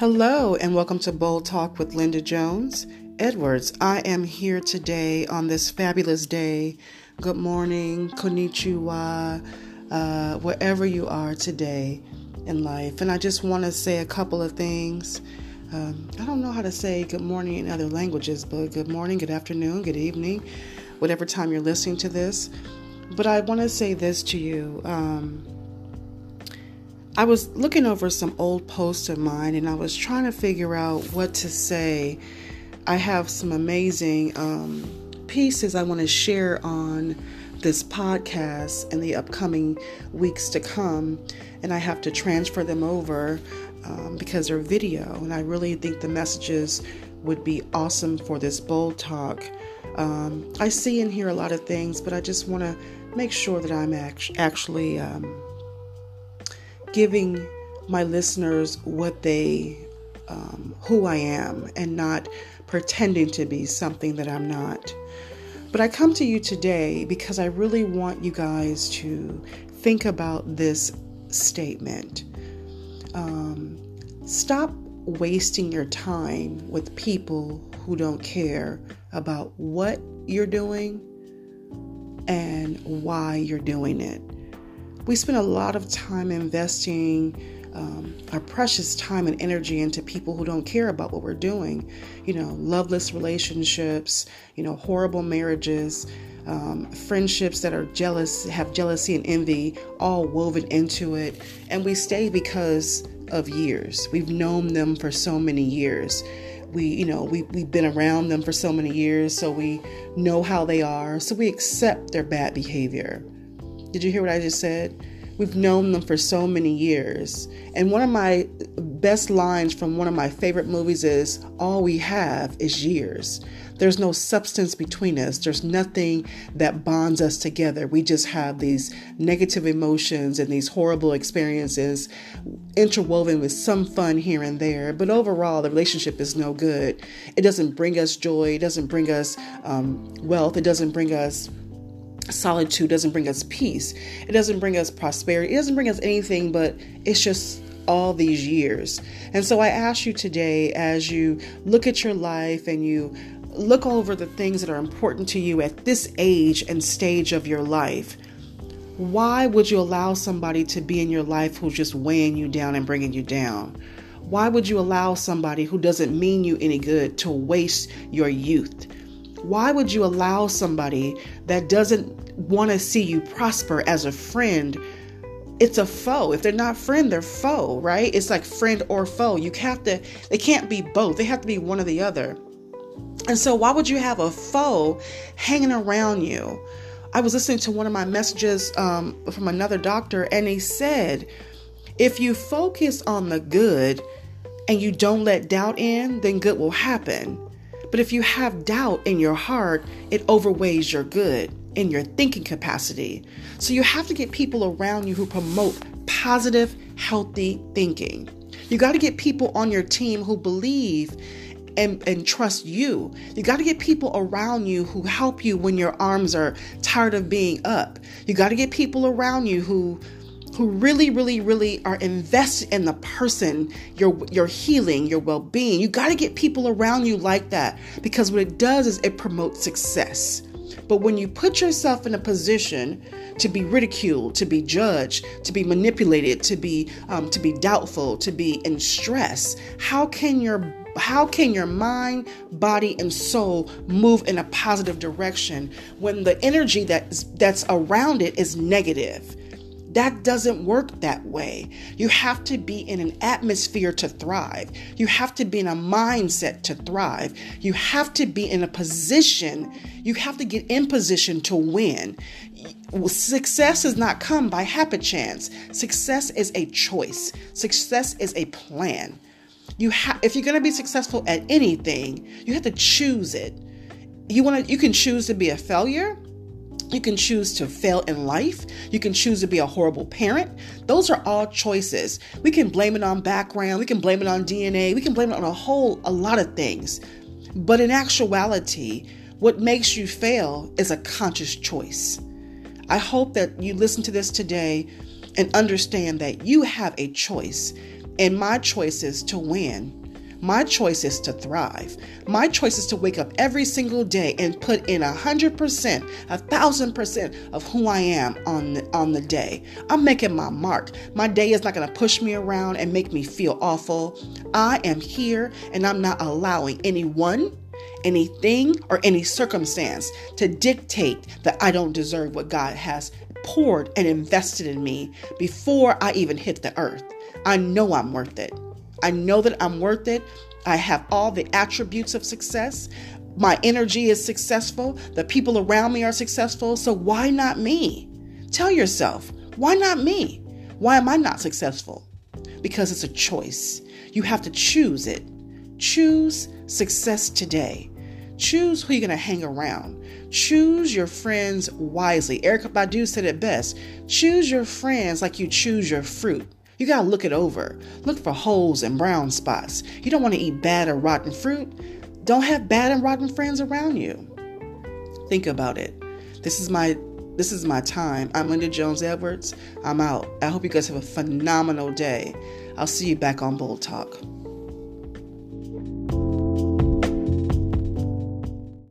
Hello, and welcome to Bold Talk with Linda Jones Edwards. I am here today on this fabulous day. Good morning, konnichiwa, uh, wherever you are today in life. And I just want to say a couple of things. Um, I don't know how to say good morning in other languages, but good morning, good afternoon, good evening, whatever time you're listening to this. But I want to say this to you. Um, I was looking over some old posts of mine and I was trying to figure out what to say. I have some amazing um, pieces I want to share on this podcast in the upcoming weeks to come, and I have to transfer them over um, because they're video, and I really think the messages would be awesome for this bold talk. Um, I see and hear a lot of things, but I just want to make sure that I'm act- actually um, giving my listeners what they, um, who I am, and not pretending to be something that I'm not. But I come to you today because I really want you guys to think about this statement. Um, stop wasting your time with people who don't care about what you're doing and why you're doing it. We spend a lot of time investing um, our precious time and energy into people who don't care about what we're doing. You know, loveless relationships, you know, horrible marriages, um, friendships that are jealous, have jealousy and envy all woven into it. And we stay because of years. We've known them for so many years. We, you know, we, we've been around them for so many years, so we know how they are, so we accept their bad behavior. Did you hear what I just said? We've known them for so many years. And one of my best lines from one of my favorite movies is All we have is years. There's no substance between us, there's nothing that bonds us together. We just have these negative emotions and these horrible experiences interwoven with some fun here and there. But overall, the relationship is no good. It doesn't bring us joy, it doesn't bring us um, wealth, it doesn't bring us solitude doesn't bring us peace. It doesn't bring us prosperity. It doesn't bring us anything, but it's just all these years. And so I ask you today, as you look at your life and you look over the things that are important to you at this age and stage of your life, why would you allow somebody to be in your life who's just weighing you down and bringing you down? Why would you allow somebody who doesn't mean you any good to waste your youth? Why would you allow somebody that doesn't want to see you prosper as a friend? It's a foe. If they're not friend, they're foe, right? It's like friend or foe. You have to, they can't be both. They have to be one or the other. And so, why would you have a foe hanging around you? I was listening to one of my messages um, from another doctor, and he said, if you focus on the good and you don't let doubt in, then good will happen. But if you have doubt in your heart, it overweighs your good in your thinking capacity. So you have to get people around you who promote positive, healthy thinking. You got to get people on your team who believe and, and trust you. You got to get people around you who help you when your arms are tired of being up. You got to get people around you who who really, really, really are invested in the person, your your healing, your well-being. You got to get people around you like that because what it does is it promotes success. But when you put yourself in a position to be ridiculed, to be judged, to be manipulated, to be um, to be doubtful, to be in stress, how can your how can your mind, body, and soul move in a positive direction when the energy that's that's around it is negative? That doesn't work that way. You have to be in an atmosphere to thrive. You have to be in a mindset to thrive. You have to be in a position, you have to get in position to win. Success does not come by happy chance. Success is a choice. Success is a plan. You have if you're going to be successful at anything, you have to choose it. You want to you can choose to be a failure you can choose to fail in life. You can choose to be a horrible parent. Those are all choices. We can blame it on background. We can blame it on DNA. We can blame it on a whole, a lot of things. But in actuality, what makes you fail is a conscious choice. I hope that you listen to this today and understand that you have a choice. And my choice is to win. My choice is to thrive. My choice is to wake up every single day and put in a hundred percent, a thousand percent of who I am on the, on the day. I'm making my mark. My day is not going to push me around and make me feel awful. I am here and I'm not allowing anyone, anything, or any circumstance to dictate that I don't deserve what God has poured and invested in me before I even hit the earth. I know I'm worth it. I know that I'm worth it. I have all the attributes of success. My energy is successful. The people around me are successful. So why not me? Tell yourself, why not me? Why am I not successful? Because it's a choice. You have to choose it. Choose success today. Choose who you're going to hang around. Choose your friends wisely. Erykah Badu said it best choose your friends like you choose your fruit. You got to look it over. Look for holes and brown spots. You don't want to eat bad or rotten fruit. Don't have bad and rotten friends around you. Think about it. This is my this is my time. I'm Linda Jones Edwards. I'm out. I hope you guys have a phenomenal day. I'll see you back on Bold Talk.